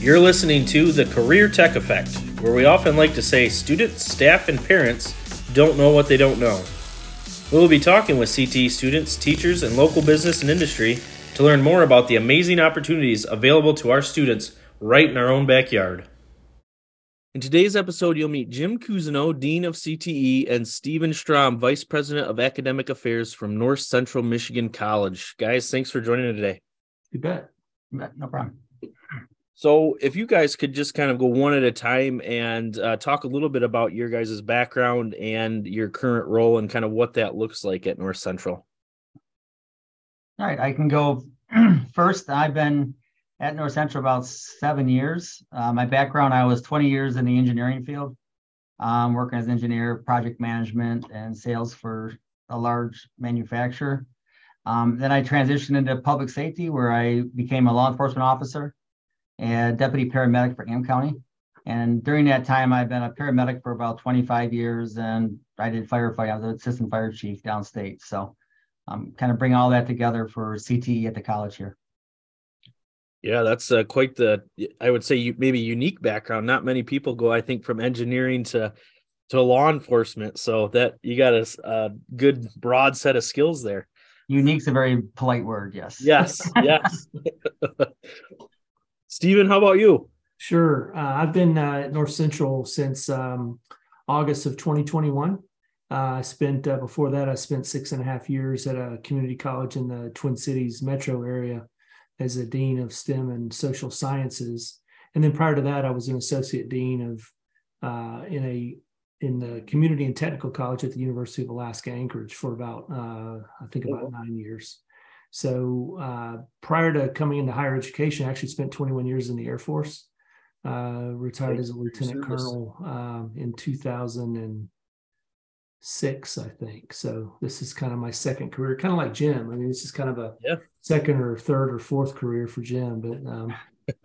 You're listening to The Career Tech Effect, where we often like to say students, staff, and parents don't know what they don't know. We will be talking with CTE students, teachers, and local business and industry to learn more about the amazing opportunities available to our students right in our own backyard. In today's episode, you'll meet Jim Cousino, Dean of CTE, and Stephen Strom, Vice President of Academic Affairs from North Central Michigan College. Guys, thanks for joining today. You bet. No problem. So, if you guys could just kind of go one at a time and uh, talk a little bit about your guys' background and your current role and kind of what that looks like at North Central. All right, I can go first. I've been at North Central about seven years. Uh, my background, I was 20 years in the engineering field, um, working as engineer, project management, and sales for a large manufacturer. Um, then I transitioned into public safety, where I became a law enforcement officer and deputy paramedic for Am County. And during that time, I've been a paramedic for about 25 years, and I did firefighting. I was an assistant fire chief downstate. So, um, kind of bring all that together for CTE at the college here. Yeah, that's uh, quite the I would say you, maybe unique background. Not many people go, I think, from engineering to to law enforcement. So that you got a, a good broad set of skills there. Unique's a very polite word. Yes. Yes. Yes. Stephen, how about you? Sure. Uh, I've been uh, at North Central since um, August of 2021. Uh, I spent uh, before that, I spent six and a half years at a community college in the Twin Cities metro area as a dean of STEM and social sciences. And then prior to that, I was an associate dean of uh, in a in the community and technical college at the University of Alaska Anchorage for about uh, I think about nine years. So uh, prior to coming into higher education, I actually spent 21 years in the Air Force. Uh, retired as a lieutenant colonel um, in 2006, I think. So this is kind of my second career, kind of like Jim. I mean, this is kind of a yeah. second or third or fourth career for Jim. But um,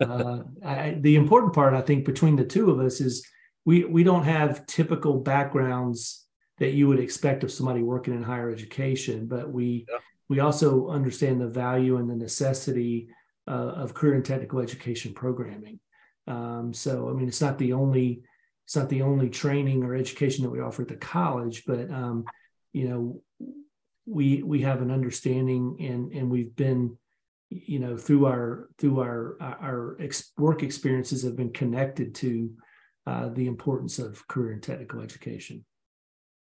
uh, I, the important part, I think, between the two of us is we we don't have typical backgrounds that you would expect of somebody working in higher education, but we yeah we also understand the value and the necessity uh, of career and technical education programming. Um, so, I mean, it's not the only it's not the only training or education that we offer at the college, but um, you know, we we have an understanding and and we've been you know through our through our our ex- work experiences have been connected to uh, the importance of career and technical education.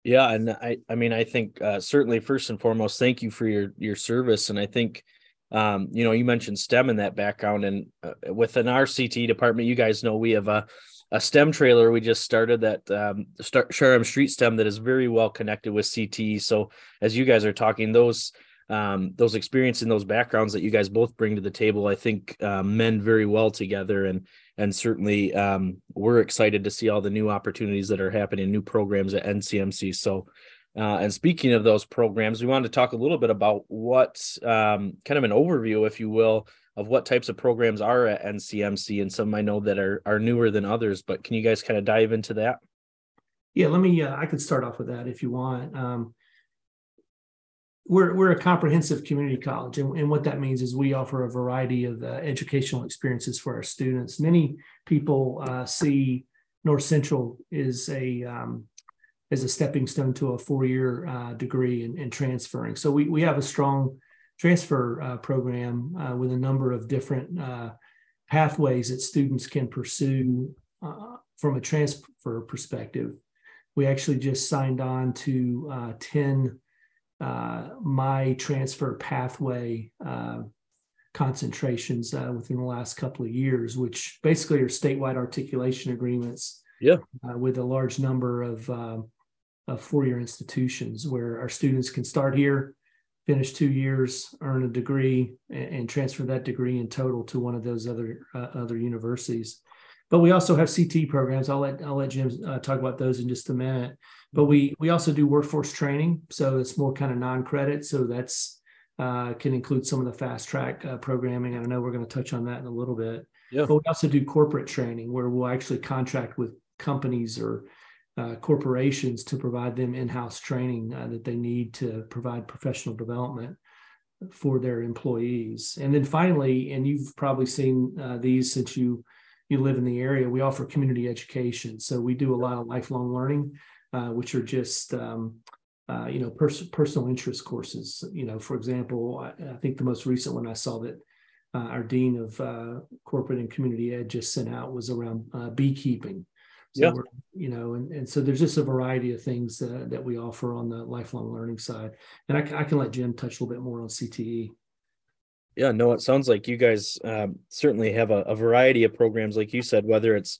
Yeah, and I I mean I think uh, certainly first and foremost, thank you for your your service, and I think um, you know you mentioned STEM in that background, and uh, within our CT department, you guys know we have a a STEM trailer we just started that um, start Sharam Street STEM that is very well connected with CT. So as you guys are talking, those um, those experience and those backgrounds that you guys both bring to the table, I think uh, mend very well together. And and certainly um, we're excited to see all the new opportunities that are happening, new programs at NCMC. So, uh, and speaking of those programs, we wanted to talk a little bit about what um, kind of an overview, if you will, of what types of programs are at NCMC, and some I know that are are newer than others. But can you guys kind of dive into that? Yeah, let me. Uh, I could start off with that if you want. Um, we're we're a comprehensive community college, and, and what that means is we offer a variety of uh, educational experiences for our students. Many people uh, see North Central is a um, as a stepping stone to a four year uh, degree in, transferring. So we we have a strong transfer uh, program uh, with a number of different uh, pathways that students can pursue from a transfer perspective. We actually just signed on to ten uh, MiTransfer pathway uh, concentrations uh, within the last couple of years, which basically are statewide articulation agreements. Yeah. Uh, with a large number of, um, of four-year institutions where our students can start here, finish two years, earn a degree, and, and transfer that degree in total to one of those other uh, other universities. But we also have CT programs. I'll let I'll let Jim uh, talk about those in just a minute. But we we also do workforce training, so it's more kind of non-credit. So that's uh, can include some of the fast track uh, programming. And I know we're going to touch on that in a little bit. Yeah. But we also do corporate training where we'll actually contract with companies or uh, corporations to provide them in-house training uh, that they need to provide professional development for their employees. And then finally, and you've probably seen uh, these since you you live in the area, we offer community education. So we do a lot of lifelong learning, uh, which are just um, uh, you know pers- personal interest courses. You know, for example, I, I, think the most recent one I saw that uh, our dean of uh, corporate and community ed just sent out was around uh, beekeeping. So yeah. you know, and, and so there's just a variety of things that we offer on the lifelong learning side. And I, I can let Jim touch a little bit more on CTE. Yeah, no, it sounds like you guys um, certainly have a, a, variety of programs, like you said, whether it's,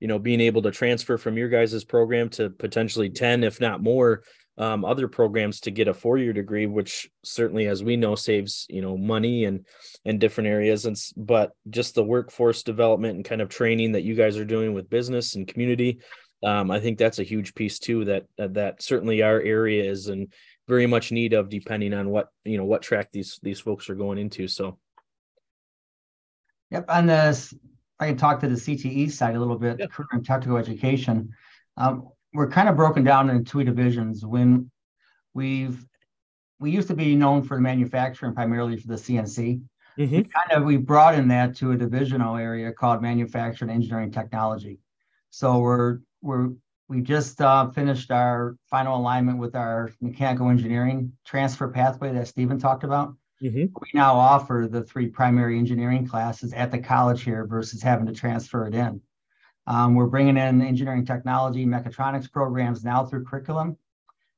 you know, being able to transfer from your guys' program to potentially 10, if not more, um, other programs to get a four-year degree, which certainly, as we know, saves, you know, money and, and different areas. And, but just the workforce development and kind of training that you guys are doing with business and community, um, I think that's a huge piece too, that, that certainly our area is in very much need of depending on what you know what track these these folks are going into so. Yep on this i can talk to the cte side a little bit yep. career and technical education. Um, we're kind of broken down into two divisions. When we've we used to be known for the manufacturing primarily for the cnc mm-hmm. we kind of we broadened that to a divisional area called manufacturing engineering technology. So we're we're we just uh, finished our final alignment with our mechanical engineering transfer pathway that Stephen talked about. Mm-hmm. We now offer the three primary engineering classes at the college here versus having to transfer it in. Um, we're bringing in engineering technology, mechatronics programs now through curriculum,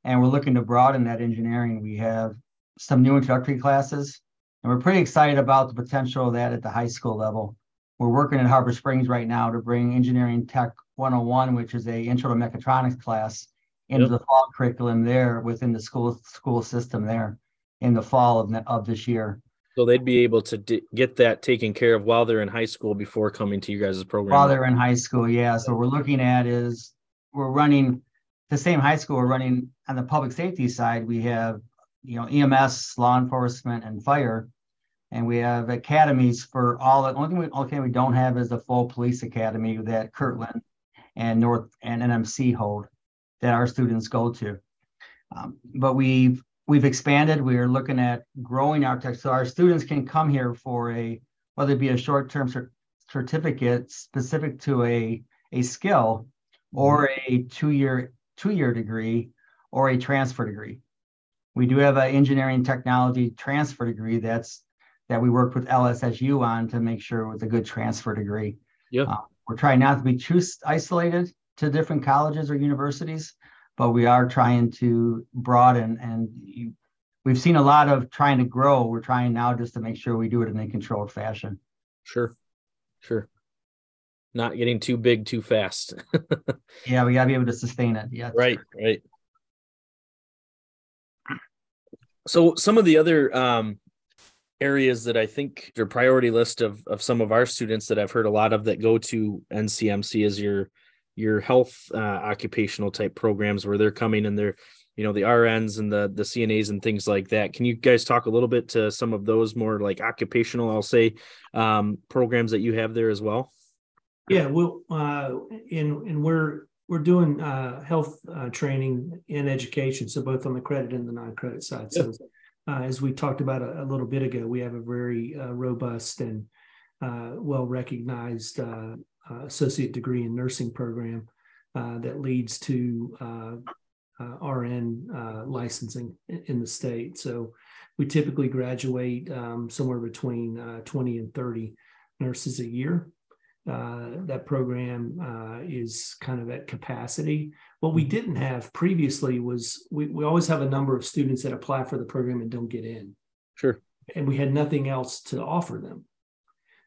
and we're looking to broaden that engineering. We have some new introductory classes, and we're pretty excited about the potential of that at the high school level. We're working in Harbor Springs right now to bring engineering tech 101, which is a intro to mechatronics class, into yep. the fall curriculum there within the school school system there in the fall of, of this year. So they'd be able to d- get that taken care of while they're in high school before coming to you guys' program. While they're in high school, yeah. So we're looking at is we're running the same high school. We're running on the public safety side. We have you know EMS, law enforcement, and fire, and we have academies for all. The only thing we, okay we don't have is the full police academy that Kirtland and North and NMC hold that our students go to. Um, but we've we've expanded. We are looking at growing our tech, so our students can come here for a whether it be a short-term certificate specific to a a skill, or a two-year two-year degree, or a transfer degree. We do have an engineering technology transfer degree that's that we worked with LSSU on to make sure it was a good transfer degree. Yeah. Uh, we're trying not to be too isolated to different colleges or universities, but we are trying to broaden. And you, we've seen a lot of trying to grow. We're trying now just to make sure we do it in a controlled fashion. Sure, sure. Not getting too big too fast. yeah, we got to be able to sustain it. Yeah. Right, right. So some of the other um, areas that I think your priority list of of some of our students that I've heard a lot of that go to NCMC is your your health uh, occupational type programs where they're coming and they're you know the RNs and the the CNAs and things like that. Can you guys talk a little bit to some of those more like occupational, I'll say, um, programs that you have there as well? Yeah, well, uh, and and we're we're doing uh, health uh, training and education, so both on the credit and the non-credit side. Yeah. Uh, as we talked about a, a, little bit ago, we have a very uh, robust and uh, well recognized uh, uh, associate degree in nursing program uh, that leads to RN licensing in the state. So we typically graduate um, somewhere between 20 and 30 nurses a year. That program is kind of at capacity what we mm-hmm. didn't have previously was we, we always have a number of students that apply for the program and don't get in. Sure. And we had nothing else to offer them.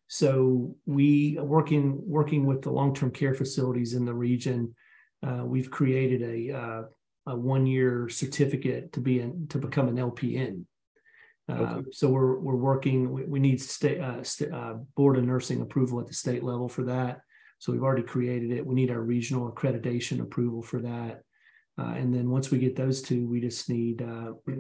So we working working with the long-term care facilities in the region, uh, we've created a uh, a one-year certificate to be in, to become an LPN. Uh, okay. So we're we're working. We, we need state uh, st- uh, board of nursing approval at the state level for that. So we've already created it. We need our regional accreditation approval for that. Uh, and then once we get those two, we just need uh,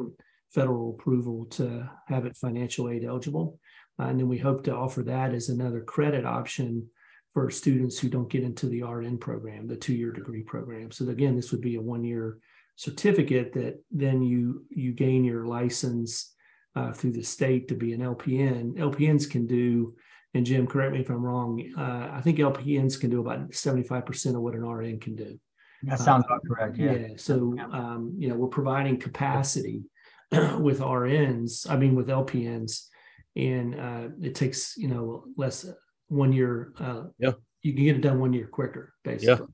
federal approval to have it financial aid eligible. Uh, and then we hope to offer that as another credit option for students who don't get into the RN program, the two-year degree program. So again, this would be a one-year certificate that then you you gain your license uh, through the state to be an LPN. LPNs can do and Jim, correct me if I'm wrong. Uh, I think LPNs can do about 75% of what an RN can do. That sounds about correct. Yeah. Yeah. So, um, you know, we're providing capacity with RNs, I mean, with LPNs, and uh, it takes, you know, less one year. Uh, Yeah. You can get it done one year quicker, basically. Yeah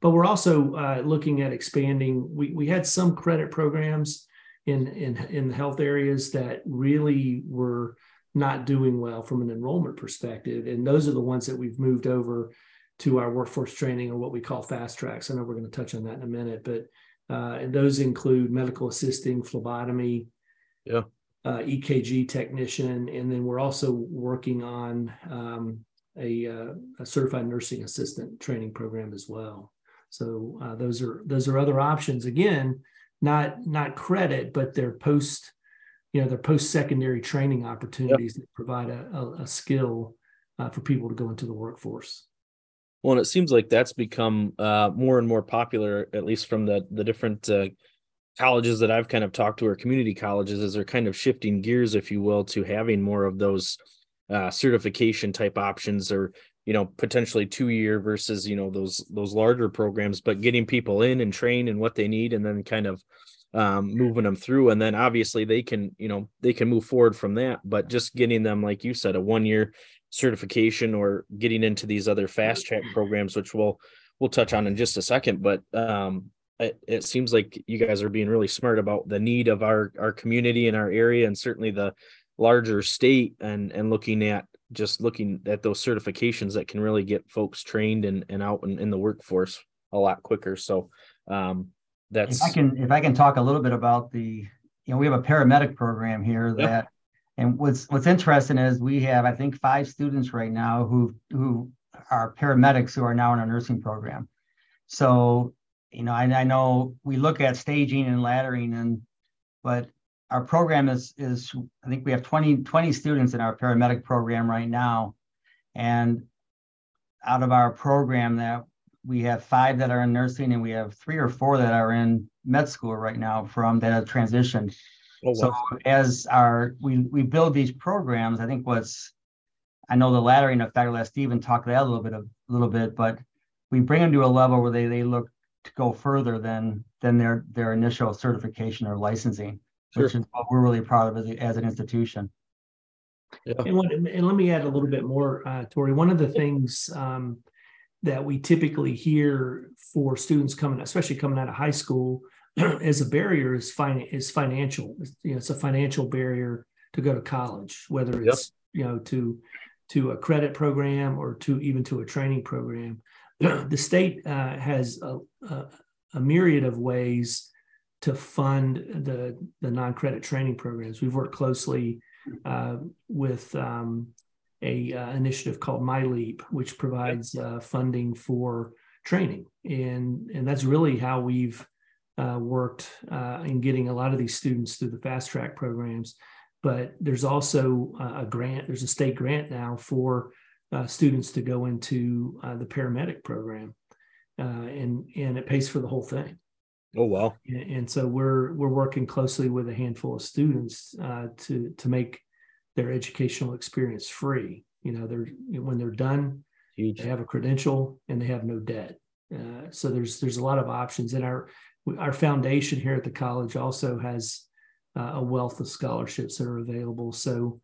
But we're also uh, looking at expanding. We, we had some credit programs in, in, in the health areas that really were not doing well from an enrollment perspective. And those are the ones that we've moved over to our workforce training or what we call fast tracks. I know we're going to touch on that in a minute, but uh, and those include medical assisting, phlebotomy, Yeah. uh, EKG technician, and then we're also working on um, a, uh, a certified nursing assistant training program as well. So uh, those are those are other options. Again, not not credit, but they're post, you know, they're post secondary training opportunities that provide a, a, a skill uh, for people to go into the workforce. Well, and it seems like that's become uh, more and more popular, at least from the the different uh, colleges that I've kind of talked to, or community colleges, as they're kind of shifting gears, if you will, to having more of those uh, certification type options, or you know, potentially two year versus you know those those larger programs, but getting people in and trained and what they need, and then kind of um, moving them through, and then obviously they can you know they can move forward from that, but just getting them, like you said, a one year certification or getting into these other fast track programs, which we'll we'll touch on in just a second. But um, it, it seems like you guys are being really smart about the need of our our community and our area, and certainly the larger state, and and looking at just looking at those certifications that can really get folks trained and and out in, in the workforce a lot quicker. So um, that's If I can, if I can talk a little bit about the, you know, we have a paramedic program here that, and what's, what's interesting is we have, I think, five students right now who, who are paramedics who are now in our nursing program. So, you know, I, I know we look at staging and laddering and, but our program is, is, I think we have 20, 20 students in our paramedic program right now. And out of our program that we have five that are in nursing and we have three or four that are in med school right now from that have transitioned. oh, So as our we we build these programs, I think what's I know the laddering effect, let Stephen talk that a little bit of a little bit, but we bring them to a level where they they look to go further than than their their initial certification or licensing, which is what we're really proud of as, a- as an institution. yeah. And, what, and let me add a little bit more, uh, Tori. One of the things um, that we typically hear for students coming, especially coming out of high school, as a barrier is fin- is financial. It's, you know, it's a financial barrier to go to college, whether Yep. it's you know to to a credit program or to even to a training program. the state uh, has a, a, a myriad of ways to fund the the non credit training programs. We've worked closely uh, with um, a uh, initiative called MiLEAP, which provides uh, funding for training, and and that's really how we've uh, worked uh, in getting a lot of these students through the fast track programs. But there's also uh, a grant. There's a state grant now for uh, students to go into uh, the paramedic program, uh, and and it pays for the whole thing. Oh wow. And, and so we're we're working closely with a handful of students uh, to to make their educational experience free. You know, they're when they're done, Huge. they have a credential and they have no debt. Uh, so there's there's a lot of options, and our our foundation here at the college also has uh, a wealth of scholarships that are available. So,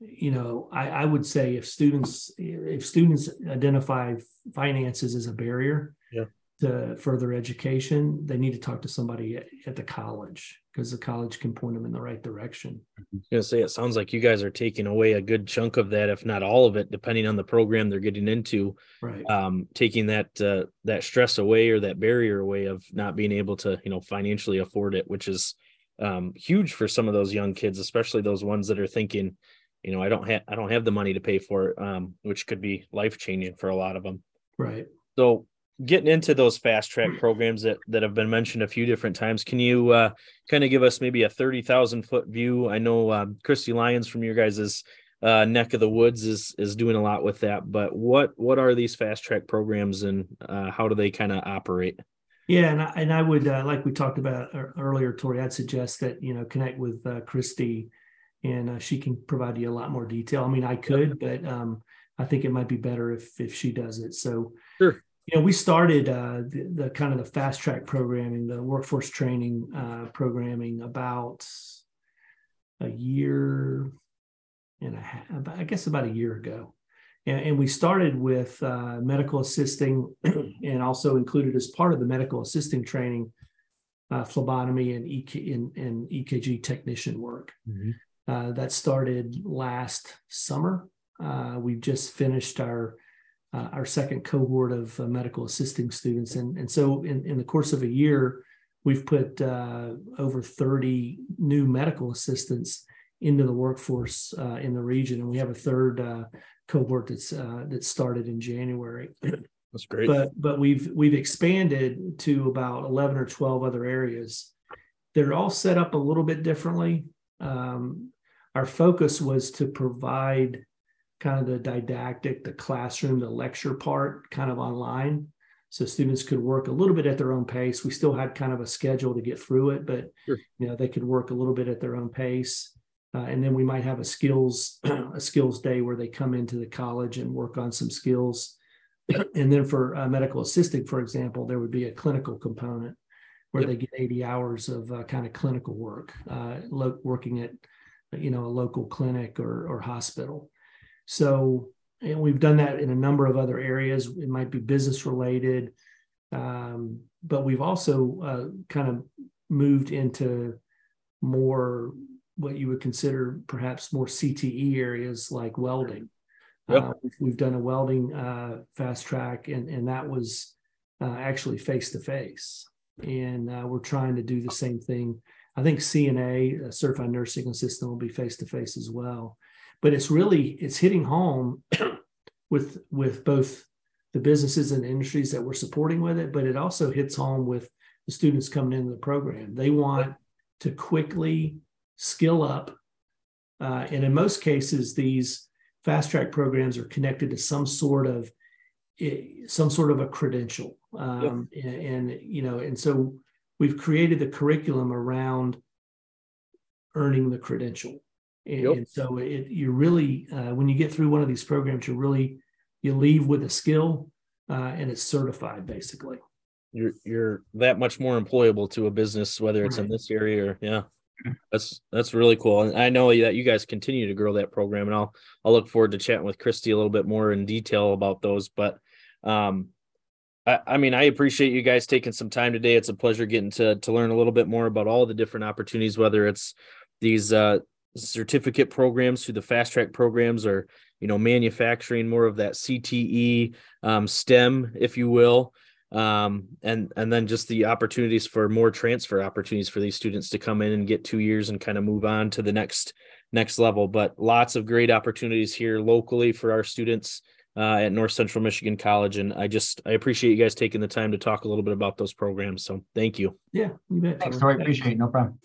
you know, I, I would say if students if students identify finances as a barrier Yeah. To further education, they need to talk to somebody at, at the college because the college can point them in the right direction. was gonna say it sounds like you guys are taking away a good chunk of that, if not all of it, depending on the program they're getting into. Right. Um, taking that uh, that stress away or that barrier away of not being able to, you know, financially afford it, which is um, huge for some of those young kids, especially those ones that are thinking, you know, I don't have I don't have the money to pay for it, um, which could be life changing for a lot of them. Right. So getting into those fast track programs that that have been mentioned a few different times, can you uh, kind of give us maybe a thirty thousand foot view? I know um, Christy Lyons from your guys's uh, neck of the woods is is doing a lot with that, but what what are these fast track programs and uh, how do they kind of operate? Yeah, and I, and I would uh, like we talked about earlier, Tori. I'd suggest that you know connect with uh, Christy, and uh, she can provide you a lot more detail. I mean, I could, but um, I think it might be better if if she does it. So sure. You know, we started uh, the, the kind of the fast track programming, the workforce training uh, programming about a year and a half, I guess about a year ago. And, and we started with uh, medical assisting and also included as part of the medical assisting training, uh, phlebotomy and, EK, and, and EKG technician work. Mm-hmm. Uh, that started last summer. Uh, we've just finished our uh, our second cohort of uh, medical assisting students, and and so in, in the course of a year, we've put uh, over 30 new medical assistants into the workforce uh, in the region, and we have a third cohort that's that started in January. That's great. But but we've we've expanded to about 11 or 12 other areas. They're all set up a little bit differently. Um, our focus was to provide kind of the didactic, the classroom, the lecture part kind of online. So students could work a little bit at their own pace. We still had kind of a schedule to get through it, but sure. you know, they could work a little bit at their own pace. Uh, and then we might have a skills a skills day where they come into the college and work on some skills. and then for uh, medical assisting, for example, there would be a clinical component where yep. they get 80 hours of uh, kind of clinical work, uh, lo- working at you know a local clinic or, or hospital so and we've done that in a number of other areas. It might be business related um, but we've also uh, kind of moved into more what you would consider perhaps more cte areas like welding. Yep. uh, we've done a welding uh, fast track and, and that was uh, actually face to face and uh, we're trying to do the same thing. I think CNA, certified nursing assistant, will be face to face as well. But it's really it's hitting home with with both the businesses and industries that we're supporting with it, but it also hits home with the students coming into the program. They want to quickly skill up, uh, and in most cases, these fast track programs are connected to some sort of eh, some sort of a credential, um, yep. and, and you know, and so we've created the curriculum around earning the credential. And, yep. and so it, you really, uh, when you get through one of these programs, you really, you leave with a skill uh, and it's certified basically. You're, you're that much more employable to a business, whether it's right. in this area or yeah. That's that's really cool, and I know that you guys continue to grow that program, and I'll I'll look forward to chatting with Christy a little bit more in detail about those. But um, I, I mean, I appreciate you guys taking some time today. It's a pleasure getting to to learn a little bit more about all the different opportunities, whether it's these uh, certificate programs through the fast track programs, or you know, manufacturing more of that CTE um, STEM, if you will, um, and and then just the opportunities for more transfer opportunities for these students to come in and get two years and kind of move on to the next next level. But lots of great opportunities here locally for our students uh, at North Central Michigan College. And I just I appreciate you guys taking the time to talk a little bit about those programs. So thank you. Yeah, you bet. Thanks, Tori. Appreciate it. No problem.